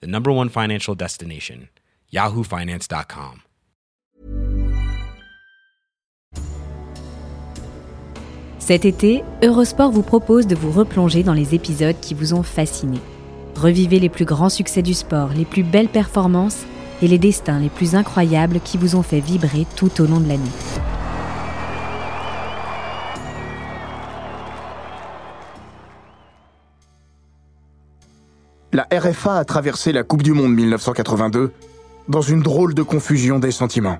the number one financial destination, yahoofinance.com. Cet été, Eurosport vous propose de vous replonger dans les épisodes qui vous ont fasciné. Revivez les plus grands succès du sport, les plus belles performances et les destins les plus incroyables qui vous ont fait vibrer tout au long de l'année. La RFA a traversé la Coupe du Monde 1982 dans une drôle de confusion des sentiments.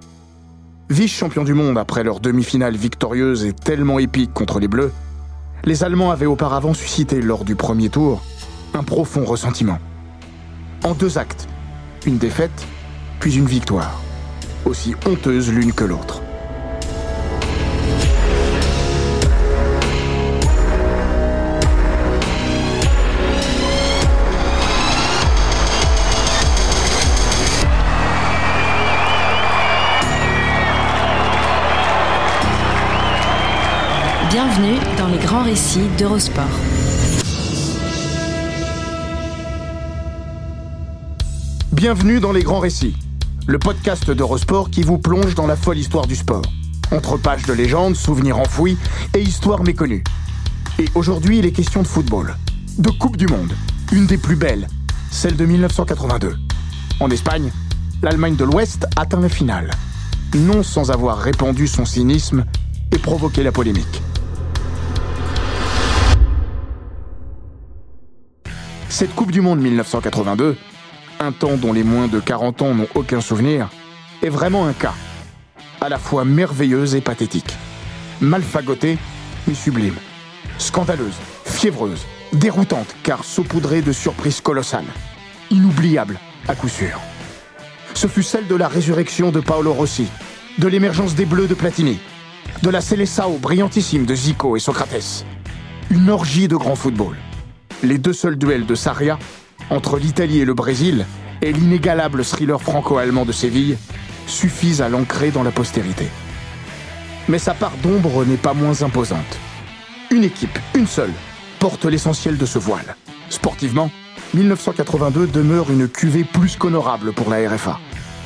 Vice-champion du monde après leur demi-finale victorieuse et tellement épique contre les Bleus, les Allemands avaient auparavant suscité lors du premier tour un profond ressentiment. En deux actes, une défaite, puis une victoire, aussi honteuse l'une que l'autre. Grands récits d'Eurosport. Bienvenue dans Les Grands Récits, le podcast d'Eurosport qui vous plonge dans la folle histoire du sport. Entre pages de légendes, souvenirs enfouis et histoires méconnues. Et aujourd'hui, il est question de football. De Coupe du Monde, une des plus belles, celle de 1982. En Espagne, l'Allemagne de l'Ouest atteint la finale. Non sans avoir répandu son cynisme et provoqué la polémique. Cette Coupe du Monde 1982, un temps dont les moins de 40 ans n'ont aucun souvenir, est vraiment un cas, à la fois merveilleuse et pathétique. Mal fagotée, mais sublime. Scandaleuse, fiévreuse, déroutante, car saupoudrée de surprises colossales. Inoubliable, à coup sûr. Ce fut celle de la résurrection de Paolo Rossi, de l'émergence des Bleus de Platini, de la Seleção brillantissime de Zico et Socrates. Une orgie de grand football. Les deux seuls duels de Sarria, entre l'Italie et le Brésil, et l'inégalable thriller franco-allemand de Séville, suffisent à l'ancrer dans la postérité. Mais sa part d'ombre n'est pas moins imposante. Une équipe, une seule, porte l'essentiel de ce voile. Sportivement, 1982 demeure une cuvée plus qu'honorable pour la RFA.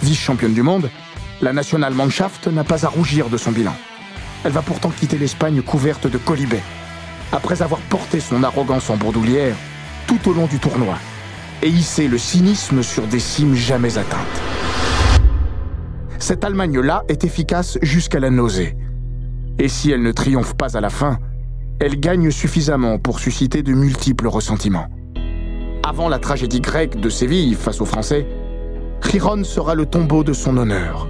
Vice-championne du monde, la National Mannschaft n'a pas à rougir de son bilan. Elle va pourtant quitter l'Espagne couverte de colibets, après avoir porté son arrogance en bourdoulière tout au long du tournoi et hissé le cynisme sur des cimes jamais atteintes. Cette Allemagne-là est efficace jusqu'à la nausée. Et si elle ne triomphe pas à la fin, elle gagne suffisamment pour susciter de multiples ressentiments. Avant la tragédie grecque de Séville face aux Français, Chiron sera le tombeau de son honneur.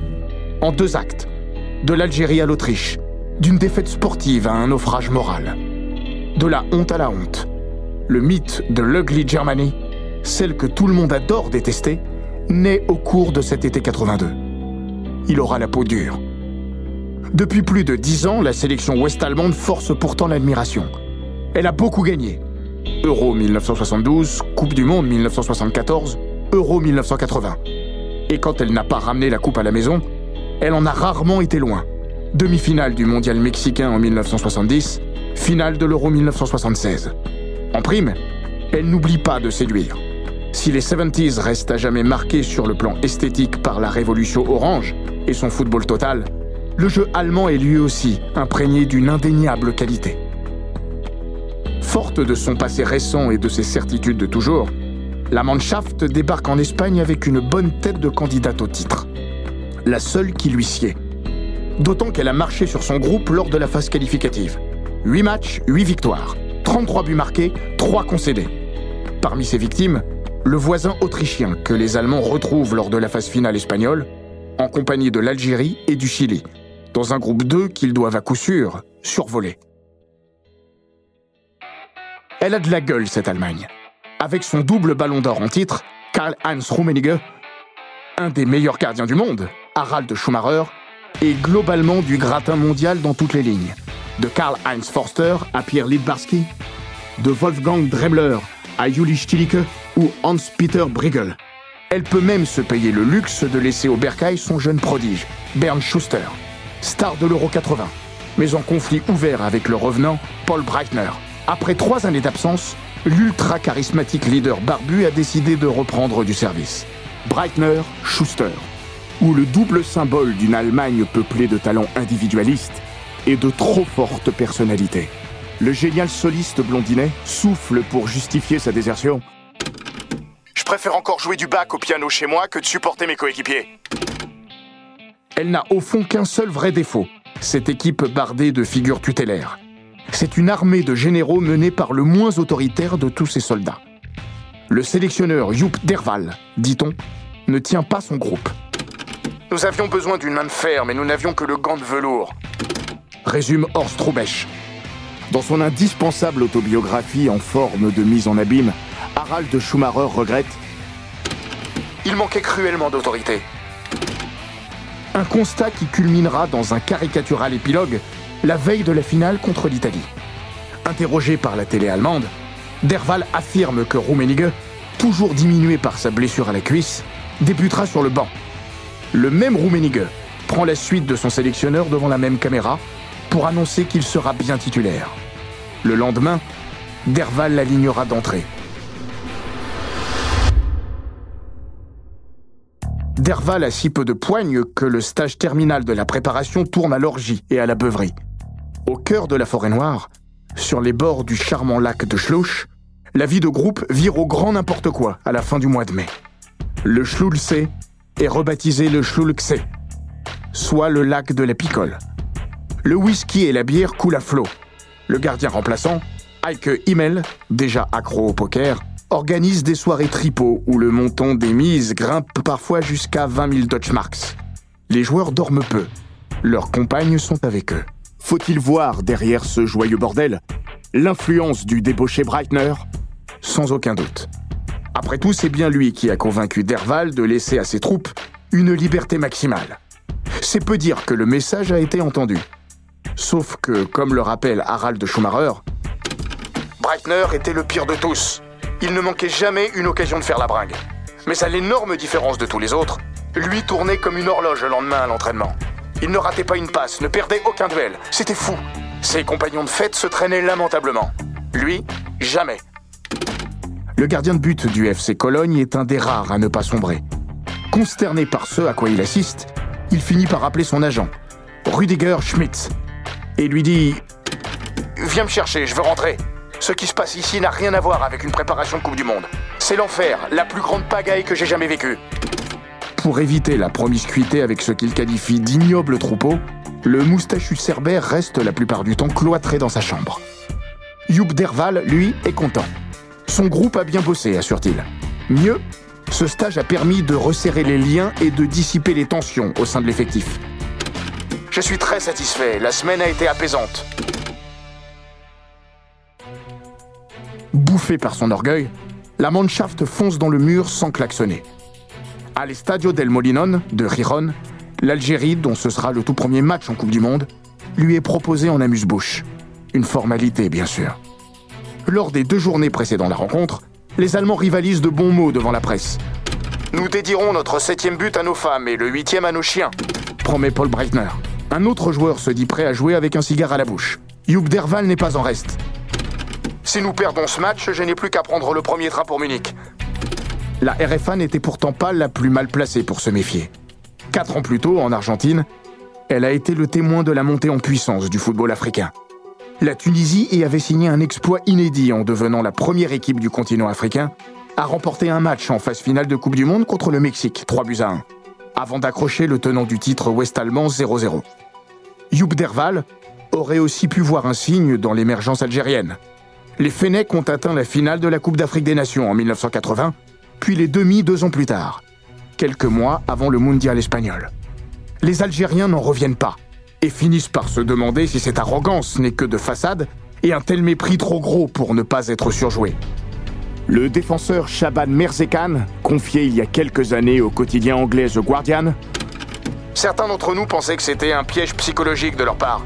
En deux actes, de l'Algérie à l'Autriche, d'une défaite sportive à un naufrage moral. De la honte à la honte. Le mythe de l'Ugly Germany, celle que tout le monde adore détester, naît au cours de cet été 82. Il aura la peau dure. Depuis plus de dix ans, la sélection ouest-allemande force pourtant l'admiration. Elle a beaucoup gagné. Euro 1972, Coupe du Monde 1974, Euro 1980. Et quand elle n'a pas ramené la coupe à la maison, elle en a rarement été loin. Demi-finale du mondial mexicain en 1970, finale de l'Euro 1976. En prime, elle n'oublie pas de séduire. Si les 70s restent à jamais marqués sur le plan esthétique par la révolution orange et son football total, le jeu allemand est lui aussi imprégné d'une indéniable qualité. Forte de son passé récent et de ses certitudes de toujours, la Mannschaft débarque en Espagne avec une bonne tête de candidate au titre. La seule qui lui sied. D'autant qu'elle a marché sur son groupe lors de la phase qualificative. 8 matchs, 8 victoires. 33 buts marqués, 3 concédés. Parmi ses victimes, le voisin autrichien que les Allemands retrouvent lors de la phase finale espagnole, en compagnie de l'Algérie et du Chili, dans un groupe 2 qu'ils doivent à coup sûr survoler. Elle a de la gueule, cette Allemagne. Avec son double ballon d'or en titre, Karl-Heinz Rummenigge un des meilleurs gardiens du monde, Harald Schumacher, est globalement du gratin mondial dans toutes les lignes. De Karl-Heinz Forster à Pierre Lidbarski, de Wolfgang Dremler à Juli Stilicke ou Hans-Peter Briegel. Elle peut même se payer le luxe de laisser au bercail son jeune prodige, Bernd Schuster, star de l'Euro 80, mais en conflit ouvert avec le revenant, Paul Breitner. Après trois années d'absence, l'ultra charismatique leader barbu a décidé de reprendre du service. Breitner, Schuster, ou le double symbole d'une Allemagne peuplée de talents individualistes et de trop fortes personnalités. Le génial soliste blondinet souffle pour justifier sa désertion préfère encore jouer du bac au piano chez moi que de supporter mes coéquipiers. Elle n'a au fond qu'un seul vrai défaut, cette équipe bardée de figures tutélaires. C'est une armée de généraux menée par le moins autoritaire de tous ses soldats. Le sélectionneur Joop Derval, dit-on, ne tient pas son groupe. Nous avions besoin d'une main de fer, mais nous n'avions que le gant de velours. Résume Horst Rubesch. Dans son indispensable autobiographie en forme de mise en abîme, Harald Schumacher regrette Il manquait cruellement d'autorité. Un constat qui culminera dans un caricatural épilogue la veille de la finale contre l'Italie. Interrogé par la télé allemande, Derval affirme que Rummenigge, toujours diminué par sa blessure à la cuisse, débutera sur le banc. Le même Rummenigge prend la suite de son sélectionneur devant la même caméra pour annoncer qu'il sera bien titulaire. Le lendemain, Derval l'alignera d'entrée. Derval a si peu de poigne que le stage terminal de la préparation tourne à l'orgie et à la beuverie. Au cœur de la forêt noire, sur les bords du charmant lac de Schlouch, la vie de groupe vire au grand n'importe quoi à la fin du mois de mai. Le Schloulse est rebaptisé le Schloulxe, soit le lac de la picole. Le whisky et la bière coulent à flot. Le gardien remplaçant, Heike Himmel, déjà accro au poker, organise des soirées tripot où le montant des mises grimpe parfois jusqu'à 20 000 Deutschmarks. Les joueurs dorment peu. Leurs compagnes sont avec eux. Faut-il voir derrière ce joyeux bordel l'influence du débauché Breitner? Sans aucun doute. Après tout, c'est bien lui qui a convaincu Derval de laisser à ses troupes une liberté maximale. C'est peu dire que le message a été entendu. Sauf que, comme le rappelle Harald Schumacher, Breitner était le pire de tous il ne manquait jamais une occasion de faire la bringue. Mais à l'énorme différence de tous les autres, lui tournait comme une horloge le lendemain à l'entraînement. Il ne ratait pas une passe, ne perdait aucun duel. C'était fou. Ses compagnons de fête se traînaient lamentablement. Lui, jamais. Le gardien de but du FC Cologne est un des rares à ne pas sombrer. Consterné par ce à quoi il assiste, il finit par appeler son agent, Rudiger Schmitz, et lui dit Viens me chercher, je veux rentrer. Ce qui se passe ici n'a rien à voir avec une préparation de Coupe du Monde. C'est l'enfer, la plus grande pagaille que j'ai jamais vécue. Pour éviter la promiscuité avec ce qu'il qualifie d'ignoble troupeau, le moustachu cerbère reste la plupart du temps cloîtré dans sa chambre. Youp Derval, lui, est content. Son groupe a bien bossé, assure-t-il. Mieux, ce stage a permis de resserrer les liens et de dissiper les tensions au sein de l'effectif. Je suis très satisfait, la semaine a été apaisante. Bouffé par son orgueil, la Mannschaft fonce dans le mur sans klaxonner. À l'Estadio del Molinon de Riron, l'Algérie, dont ce sera le tout premier match en Coupe du Monde, lui est proposée en amuse-bouche. Une formalité, bien sûr. Lors des deux journées précédant la rencontre, les Allemands rivalisent de bons mots devant la presse. Nous dédierons notre septième but à nos femmes et le huitième à nos chiens, promet Paul Breitner. Un autre joueur se dit prêt à jouer avec un cigare à la bouche. Joop Derval n'est pas en reste. Si nous perdons ce match, je n'ai plus qu'à prendre le premier train pour Munich. La RFA n'était pourtant pas la plus mal placée pour se méfier. Quatre ans plus tôt, en Argentine, elle a été le témoin de la montée en puissance du football africain. La Tunisie y avait signé un exploit inédit en devenant la première équipe du continent africain à remporter un match en phase finale de Coupe du Monde contre le Mexique, 3 buts à 1, avant d'accrocher le tenant du titre ouest-allemand 0-0. Youp Derval aurait aussi pu voir un signe dans l'émergence algérienne les Fennecs ont atteint la finale de la Coupe d'Afrique des Nations en 1980, puis les demi deux ans plus tard, quelques mois avant le mondial espagnol. Les Algériens n'en reviennent pas et finissent par se demander si cette arrogance n'est que de façade et un tel mépris trop gros pour ne pas être surjoué. Le défenseur Shaban Merzekan, confié il y a quelques années au quotidien anglais The Guardian, Certains d'entre nous pensaient que c'était un piège psychologique de leur part.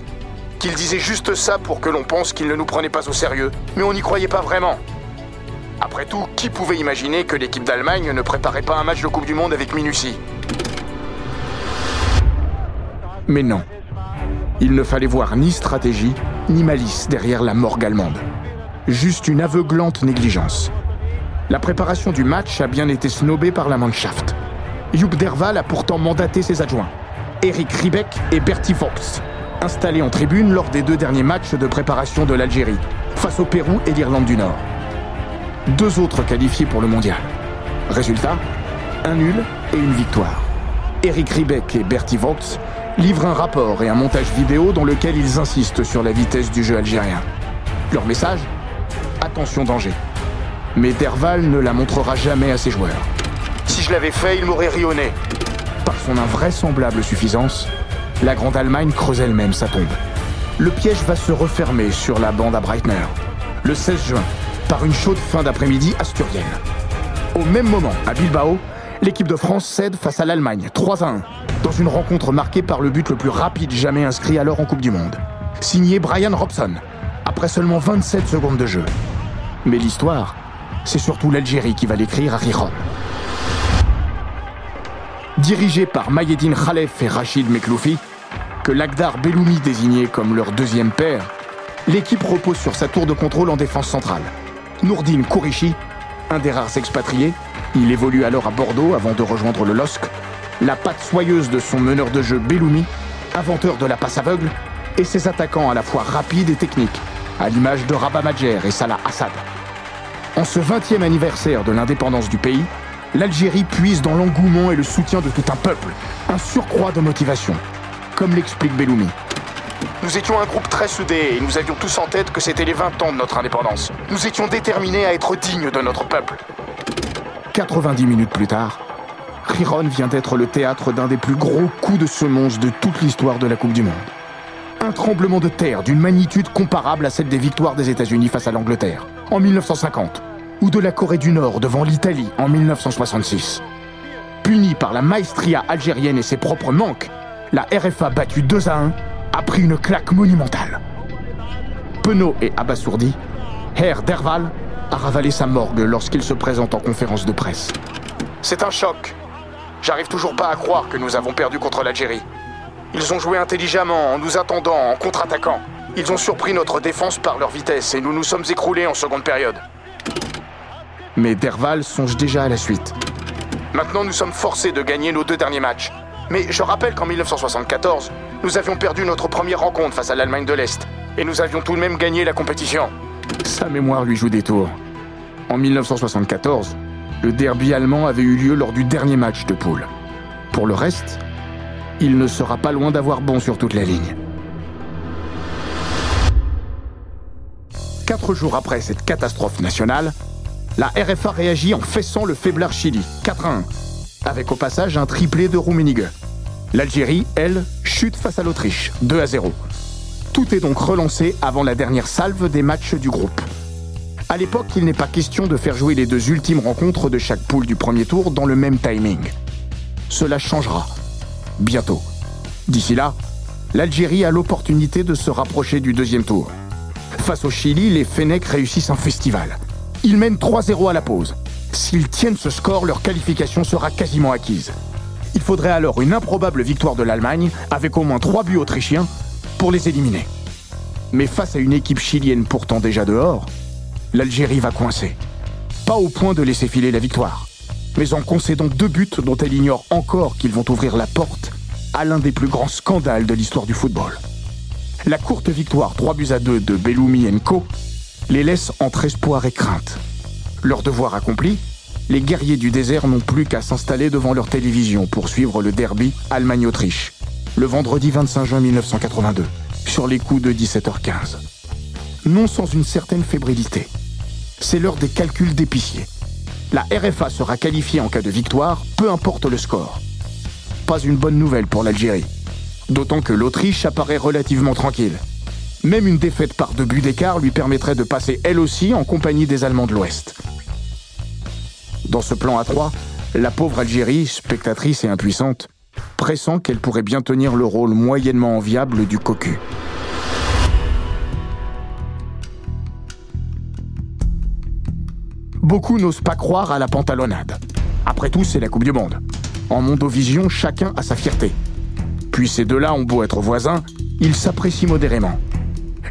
Qu'ils disaient juste ça pour que l'on pense qu'ils ne nous prenaient pas au sérieux. Mais on n'y croyait pas vraiment. Après tout, qui pouvait imaginer que l'équipe d'Allemagne ne préparait pas un match de Coupe du Monde avec minutie Mais non. Il ne fallait voir ni stratégie, ni malice derrière la morgue allemande. Juste une aveuglante négligence. La préparation du match a bien été snobée par la Mannschaft. Joop Derval a pourtant mandaté ses adjoints. Eric Riebeck et Bertie Fox, installés en tribune lors des deux derniers matchs de préparation de l'Algérie, face au Pérou et l'Irlande du Nord. Deux autres qualifiés pour le mondial. Résultat un nul et une victoire. Eric Riebeck et Bertie Fox livrent un rapport et un montage vidéo dans lequel ils insistent sur la vitesse du jeu algérien. Leur message Attention danger. Mais Derval ne la montrera jamais à ses joueurs. Si je l'avais fait, il m'aurait rionné par son invraisemblable suffisance, la Grande Allemagne creuse elle-même sa tombe. Le piège va se refermer sur la bande à Breitner, le 16 juin, par une chaude fin d'après-midi asturienne. Au même moment, à Bilbao, l'équipe de France cède face à l'Allemagne, 3 à 1, dans une rencontre marquée par le but le plus rapide jamais inscrit alors en Coupe du Monde. Signé Brian Robson, après seulement 27 secondes de jeu. Mais l'histoire, c'est surtout l'Algérie qui va l'écrire à Riron. Dirigé par Mayedine Khalef et Rachid Mekloufi, que Lagdar Belloumi désignait comme leur deuxième père, l'équipe repose sur sa tour de contrôle en défense centrale. Nourdine Kourichi, un des rares expatriés, il évolue alors à Bordeaux avant de rejoindre le LOSC, la patte soyeuse de son meneur de jeu Belloumi, inventeur de la passe aveugle, et ses attaquants à la fois rapides et techniques, à l'image de Rabat Madjer et Salah Assad. En ce 20e anniversaire de l'indépendance du pays, l'Algérie puise dans l'engouement et le soutien de tout un peuple, un surcroît de motivation, comme l'explique Belloumi. Nous étions un groupe très soudé et nous avions tous en tête que c'était les 20 ans de notre indépendance. Nous étions déterminés à être dignes de notre peuple. 90 minutes plus tard, Riron vient d'être le théâtre d'un des plus gros coups de semonce de toute l'histoire de la Coupe du Monde. Un tremblement de terre d'une magnitude comparable à celle des victoires des États-Unis face à l'Angleterre, en 1950, ou de la Corée du Nord devant l'Italie en 1966. Punie par la maestria algérienne et ses propres manques, la RFA battue 2 à 1 a pris une claque monumentale. Penaud et abasourdi, Herr Derval a ravalé sa morgue lorsqu'il se présente en conférence de presse. C'est un choc. J'arrive toujours pas à croire que nous avons perdu contre l'Algérie. Ils ont joué intelligemment en nous attendant, en contre-attaquant. Ils ont surpris notre défense par leur vitesse et nous nous sommes écroulés en seconde période. Mais Derval songe déjà à la suite. Maintenant, nous sommes forcés de gagner nos deux derniers matchs. Mais je rappelle qu'en 1974, nous avions perdu notre première rencontre face à l'Allemagne de l'Est. Et nous avions tout de même gagné la compétition. Sa mémoire lui joue des tours. En 1974, le derby allemand avait eu lieu lors du dernier match de poule. Pour le reste, il ne sera pas loin d'avoir bon sur toute la ligne. Quatre jours après cette catastrophe nationale, la RFA réagit en fessant le faiblard Chili, 4 1, avec au passage un triplé de Rummenigge. L'Algérie, elle, chute face à l'Autriche, 2 à 0. Tout est donc relancé avant la dernière salve des matchs du groupe. À l'époque, il n'est pas question de faire jouer les deux ultimes rencontres de chaque poule du premier tour dans le même timing. Cela changera. Bientôt. D'ici là, l'Algérie a l'opportunité de se rapprocher du deuxième tour. Face au Chili, les Fennecs réussissent un festival. Ils mènent 3-0 à la pause. S'ils tiennent ce score, leur qualification sera quasiment acquise. Il faudrait alors une improbable victoire de l'Allemagne, avec au moins 3 buts autrichiens, pour les éliminer. Mais face à une équipe chilienne pourtant déjà dehors, l'Algérie va coincer. Pas au point de laisser filer la victoire, mais en concédant deux buts dont elle ignore encore qu'ils vont ouvrir la porte à l'un des plus grands scandales de l'histoire du football. La courte victoire 3 buts à 2 de Belloumi Co les laisse entre espoir et crainte. Leur devoir accompli, les guerriers du désert n'ont plus qu'à s'installer devant leur télévision pour suivre le derby Allemagne-Autriche, le vendredi 25 juin 1982, sur les coups de 17h15. Non sans une certaine fébrilité. C'est l'heure des calculs d'épicier. La RFA sera qualifiée en cas de victoire, peu importe le score. Pas une bonne nouvelle pour l'Algérie. D'autant que l'Autriche apparaît relativement tranquille. Même une défaite par deux buts d'écart lui permettrait de passer elle aussi en compagnie des Allemands de l'Ouest. Dans ce plan à 3, la pauvre Algérie, spectatrice et impuissante, pressant qu'elle pourrait bien tenir le rôle moyennement enviable du cocu. Beaucoup n'osent pas croire à la pantalonnade. Après tout, c'est la Coupe du Monde. En Mondovision, chacun a sa fierté. Puis ces deux-là ont beau être voisins, ils s'apprécient modérément.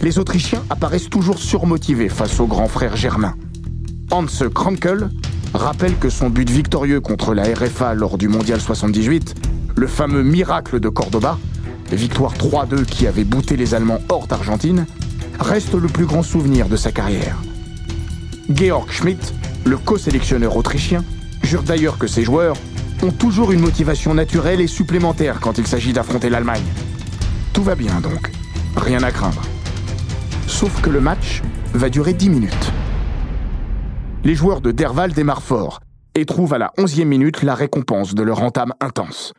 Les Autrichiens apparaissent toujours surmotivés face au grand frère germain. Hans Krankel rappelle que son but victorieux contre la RFA lors du Mondial 78, le fameux miracle de Cordoba, victoire 3-2 qui avait bouté les Allemands hors d'Argentine, reste le plus grand souvenir de sa carrière. Georg Schmidt, le co-sélectionneur autrichien, jure d'ailleurs que ses joueurs ont toujours une motivation naturelle et supplémentaire quand il s'agit d'affronter l'Allemagne. Tout va bien donc, rien à craindre. Sauf que le match va durer 10 minutes. Les joueurs de Derval démarrent fort et trouvent à la 11e minute la récompense de leur entame intense.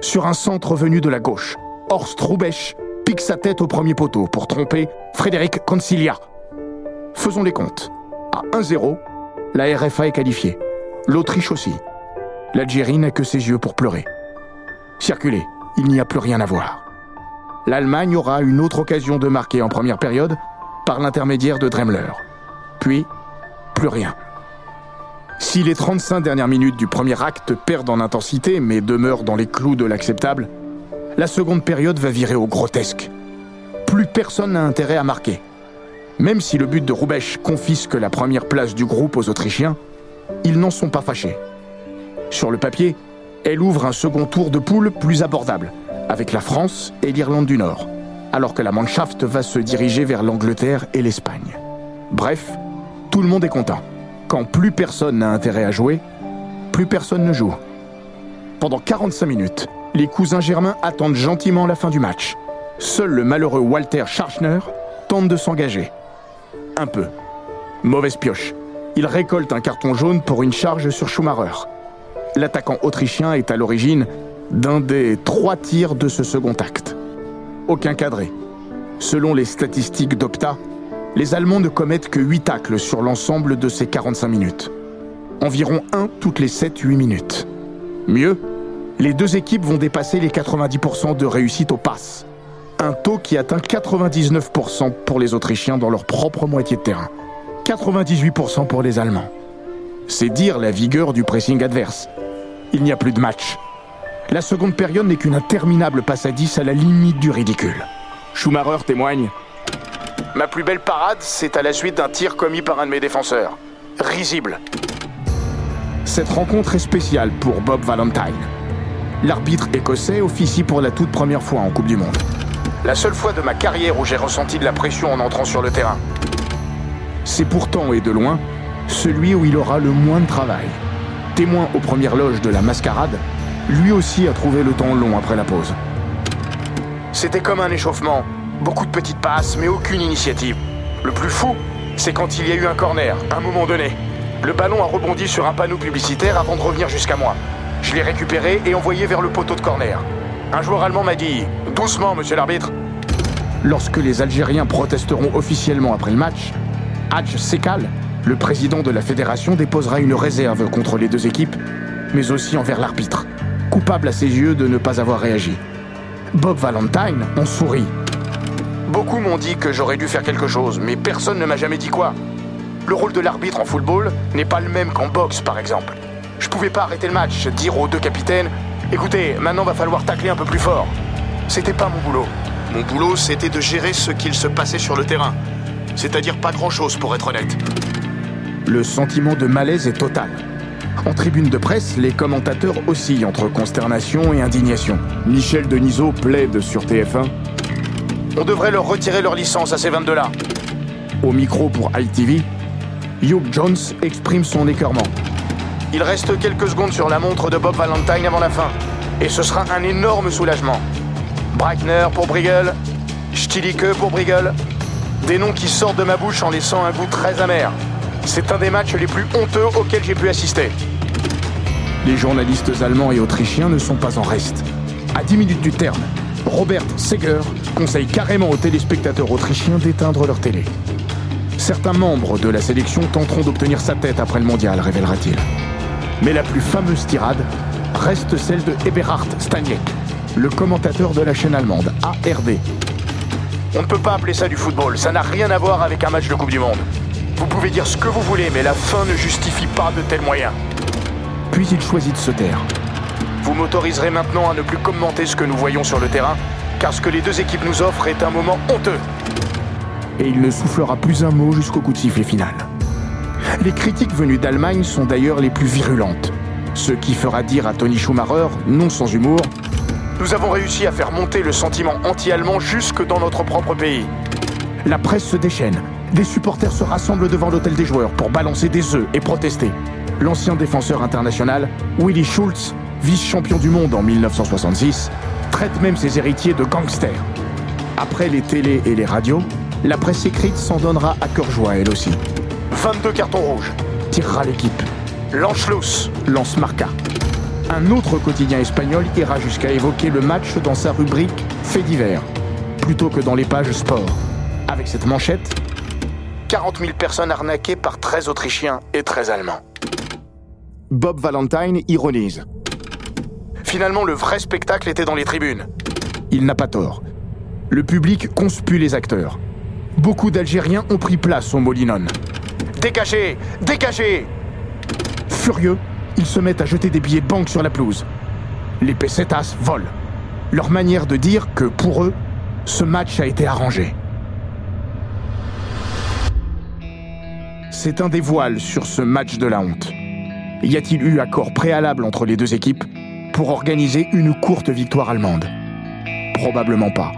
Sur un centre venu de la gauche, Horst Rubesch pique sa tête au premier poteau pour tromper Frédéric Concilia. Faisons les comptes. À 1-0, la RFA est qualifiée. L'Autriche aussi. L'Algérie n'a que ses yeux pour pleurer. Circulez, il n'y a plus rien à voir. L'Allemagne aura une autre occasion de marquer en première période par l'intermédiaire de Dremler. Puis, plus rien. Si les 35 dernières minutes du premier acte perdent en intensité mais demeurent dans les clous de l'acceptable, la seconde période va virer au grotesque. Plus personne n'a intérêt à marquer. Même si le but de Roubesch confisque la première place du groupe aux Autrichiens, ils n'en sont pas fâchés. Sur le papier, elle ouvre un second tour de poule plus abordable, avec la France et l'Irlande du Nord, alors que la Mannschaft va se diriger vers l'Angleterre et l'Espagne. Bref, tout le monde est content. Quand plus personne n'a intérêt à jouer, plus personne ne joue. Pendant 45 minutes, les cousins germains attendent gentiment la fin du match. Seul le malheureux Walter Scharchner tente de s'engager. Un peu. Mauvaise pioche. Il récolte un carton jaune pour une charge sur Schumacher. L'attaquant autrichien est à l'origine d'un des trois tirs de ce second acte. Aucun cadré. Selon les statistiques d'Opta, les Allemands ne commettent que 8 tacles sur l'ensemble de ces 45 minutes. Environ 1 toutes les 7-8 minutes. Mieux, les deux équipes vont dépasser les 90% de réussite aux passes. Un taux qui atteint 99% pour les Autrichiens dans leur propre moitié de terrain. 98% pour les Allemands. C'est dire la vigueur du pressing adverse. Il n'y a plus de match. La seconde période n'est qu'une interminable passe à 10 à la limite du ridicule. Schumacher témoigne Ma plus belle parade, c'est à la suite d'un tir commis par un de mes défenseurs. Risible. Cette rencontre est spéciale pour Bob Valentine. L'arbitre écossais officie pour la toute première fois en Coupe du Monde. La seule fois de ma carrière où j'ai ressenti de la pression en entrant sur le terrain. C'est pourtant, et de loin, celui où il aura le moins de travail. Témoin aux premières loges de la mascarade, lui aussi a trouvé le temps long après la pause. C'était comme un échauffement, beaucoup de petites passes, mais aucune initiative. Le plus fou, c'est quand il y a eu un corner, à un moment donné. Le ballon a rebondi sur un panneau publicitaire avant de revenir jusqu'à moi. Je l'ai récupéré et envoyé vers le poteau de corner. Un joueur allemand m'a dit Doucement, monsieur l'arbitre. Lorsque les Algériens protesteront officiellement après le match, Hadj Sekal, le président de la fédération, déposera une réserve contre les deux équipes, mais aussi envers l'arbitre, coupable à ses yeux de ne pas avoir réagi. Bob Valentine en sourit. Beaucoup m'ont dit que j'aurais dû faire quelque chose, mais personne ne m'a jamais dit quoi. Le rôle de l'arbitre en football n'est pas le même qu'en boxe, par exemple. Je pouvais pas arrêter le match, dire aux deux capitaines Écoutez, maintenant va falloir tacler un peu plus fort. C'était pas mon boulot. Mon boulot, c'était de gérer ce qu'il se passait sur le terrain. C'est-à-dire pas grand-chose, pour être honnête. Le sentiment de malaise est total. En tribune de presse, les commentateurs oscillent entre consternation et indignation. Michel Denisot plaide sur TF1. On devrait leur retirer leur licence à ces 22-là. Au micro pour ITV, Hugh Jones exprime son écœurement. Il reste quelques secondes sur la montre de Bob Valentine avant la fin. Et ce sera un énorme soulagement. Breitner pour Briegel, Stilicke pour Briegel. Des noms qui sortent de ma bouche en laissant un goût très amer. C'est un des matchs les plus honteux auxquels j'ai pu assister. Les journalistes allemands et autrichiens ne sont pas en reste. À 10 minutes du terme, Robert Seger conseille carrément aux téléspectateurs autrichiens d'éteindre leur télé. Certains membres de la sélection tenteront d'obtenir sa tête après le mondial, révélera-t-il. Mais la plus fameuse tirade reste celle de Eberhard Staniek, le commentateur de la chaîne allemande ARD. On ne peut pas appeler ça du football, ça n'a rien à voir avec un match de Coupe du Monde. Vous pouvez dire ce que vous voulez, mais la fin ne justifie pas de tels moyens. Puis il choisit de se taire. Vous m'autoriserez maintenant à ne plus commenter ce que nous voyons sur le terrain, car ce que les deux équipes nous offrent est un moment honteux. Et il ne soufflera plus un mot jusqu'au coup de sifflet final. Les critiques venues d'Allemagne sont d'ailleurs les plus virulentes. Ce qui fera dire à Tony Schumacher, non sans humour, Nous avons réussi à faire monter le sentiment anti-allemand jusque dans notre propre pays. La presse se déchaîne. Des supporters se rassemblent devant l'hôtel des joueurs pour balancer des œufs et protester. L'ancien défenseur international, Willy Schultz, vice-champion du monde en 1966, traite même ses héritiers de gangsters. Après les télés et les radios, la presse écrite s'en donnera à cœur joie elle aussi. 22 cartons rouges, tirera l'équipe. L'Anschluss lance Marca. Un autre quotidien espagnol ira jusqu'à évoquer le match dans sa rubrique Faits divers, plutôt que dans les pages sport. Avec cette manchette 40 000 personnes arnaquées par 13 Autrichiens et 13 Allemands. Bob Valentine ironise. Finalement, le vrai spectacle était dans les tribunes. Il n'a pas tort. Le public conspue les acteurs. Beaucoup d'Algériens ont pris place au Molinon. Dégagez Dégagez Furieux, ils se mettent à jeter des billets de banque sur la pelouse. Les pesetas volent. Leur manière de dire que, pour eux, ce match a été arrangé. C'est un des voiles sur ce match de la honte. Y a-t-il eu accord préalable entre les deux équipes pour organiser une courte victoire allemande? Probablement pas.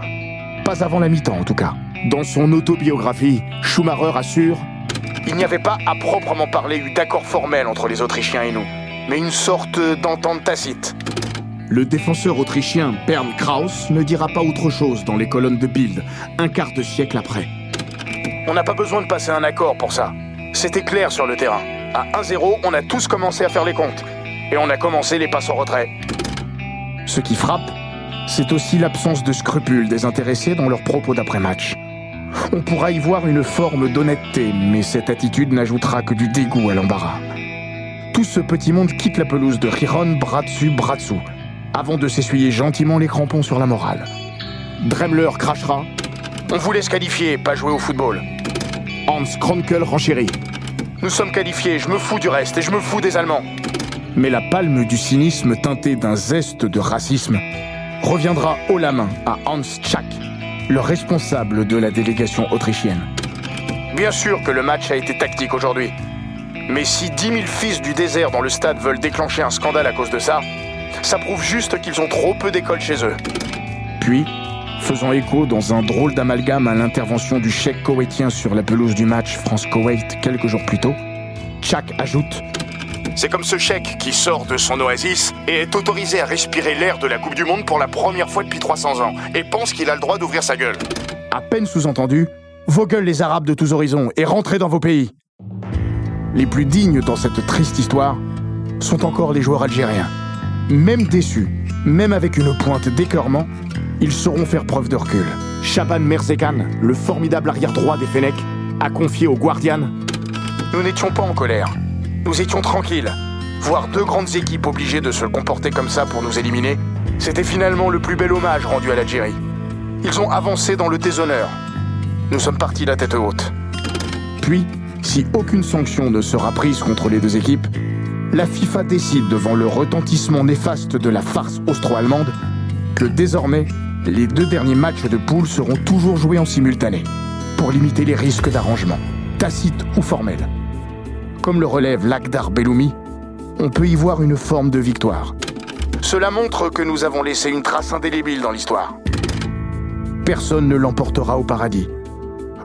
Pas avant la mi-temps en tout cas. Dans son autobiographie, Schumacher assure Il n'y avait pas à proprement parler eu d'accord formel entre les Autrichiens et nous, mais une sorte d'entente tacite. Le défenseur autrichien Bernd Kraus ne dira pas autre chose dans les colonnes de Bild, un quart de siècle après. On n'a pas besoin de passer un accord pour ça. C'était clair sur le terrain. À 1-0, on a tous commencé à faire les comptes. Et on a commencé les passes en retrait. Ce qui frappe, c'est aussi l'absence de scrupules des intéressés dans leurs propos d'après-match. On pourra y voir une forme d'honnêteté, mais cette attitude n'ajoutera que du dégoût à l'embarras. Tout ce petit monde quitte la pelouse de Riron bras dessus, bras dessous, avant de s'essuyer gentiment les crampons sur la morale. Dremler crachera. On voulait se qualifier, pas jouer au football. Hans Kronkel renchérit. Nous sommes qualifiés, je me fous du reste et je me fous des Allemands. Mais la palme du cynisme teinté d'un zeste de racisme reviendra haut la main à Hans Schack, le responsable de la délégation autrichienne. Bien sûr que le match a été tactique aujourd'hui. Mais si 10 000 fils du désert dans le stade veulent déclencher un scandale à cause de ça, ça prouve juste qu'ils ont trop peu d'école chez eux. Puis, faisant écho dans un drôle d'amalgame à l'intervention du chèque koweïtien sur la pelouse du match France-Koweït quelques jours plus tôt, Chak ajoute C'est comme ce chèque qui sort de son oasis et est autorisé à respirer l'air de la Coupe du Monde pour la première fois depuis 300 ans et pense qu'il a le droit d'ouvrir sa gueule. À peine sous-entendu, vos gueules les Arabes de tous horizons et rentrez dans vos pays. Les plus dignes dans cette triste histoire sont encore les joueurs algériens. Même déçus, même avec une pointe d'écœurement, ils sauront faire preuve de recul. Shaban Merzekan, le formidable arrière-droit des Fennecs, a confié aux Guardian Nous n'étions pas en colère. Nous étions tranquilles. Voir deux grandes équipes obligées de se comporter comme ça pour nous éliminer, c'était finalement le plus bel hommage rendu à l'Algérie. Ils ont avancé dans le déshonneur. Nous sommes partis la tête haute. Puis, si aucune sanction ne sera prise contre les deux équipes, la FIFA décide devant le retentissement néfaste de la farce austro-allemande que désormais, les deux derniers matchs de poule seront toujours joués en simultané, pour limiter les risques d'arrangement, tacites ou formels. Comme le relève Lakdar Belloumi, on peut y voir une forme de victoire. Cela montre que nous avons laissé une trace indélébile dans l'histoire. Personne ne l'emportera au paradis.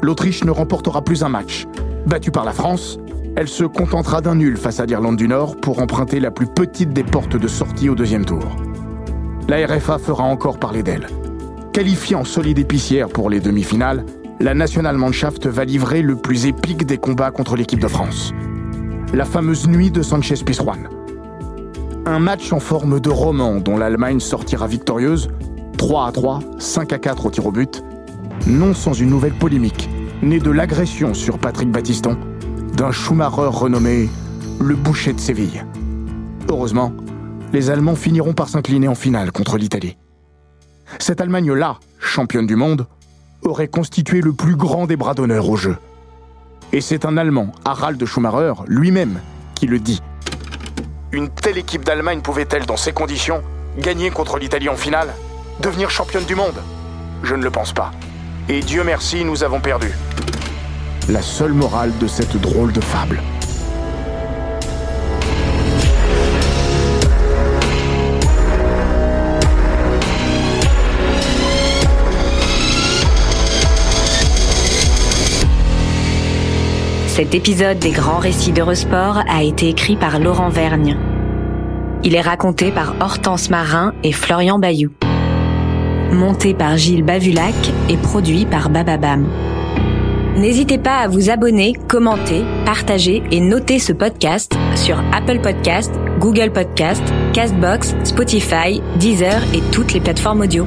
L'Autriche ne remportera plus un match. Battue par la France, elle se contentera d'un nul face à l'Irlande du Nord pour emprunter la plus petite des portes de sortie au deuxième tour. La RFA fera encore parler d'elle. Qualifiée en solide épicière pour les demi-finales, la Nationalmannschaft va livrer le plus épique des combats contre l'équipe de France. La fameuse nuit de Sanchez-Pizjuan. Un match en forme de roman dont l'Allemagne sortira victorieuse, 3 à 3, 5 à 4 au tir au but, non sans une nouvelle polémique, né de l'agression sur Patrick Battiston d'un Schumacher renommé le Boucher de Séville. Heureusement, les Allemands finiront par s'incliner en finale contre l'Italie. Cette Allemagne-là, championne du monde, aurait constitué le plus grand des bras d'honneur au jeu. Et c'est un Allemand, Harald Schumacher, lui-même, qui le dit. Une telle équipe d'Allemagne pouvait-elle, dans ces conditions, gagner contre l'Italie en finale Devenir championne du monde? Je ne le pense pas. Et Dieu merci, nous avons perdu. La seule morale de cette drôle de fable. Cet épisode des grands récits d'Eurosport a été écrit par Laurent Vergne. Il est raconté par Hortense Marin et Florian Bayou. Monté par Gilles Bavulac et produit par Bababam. N'hésitez pas à vous abonner, commenter, partager et noter ce podcast sur Apple Podcast, Google Podcast, Castbox, Spotify, Deezer et toutes les plateformes audio.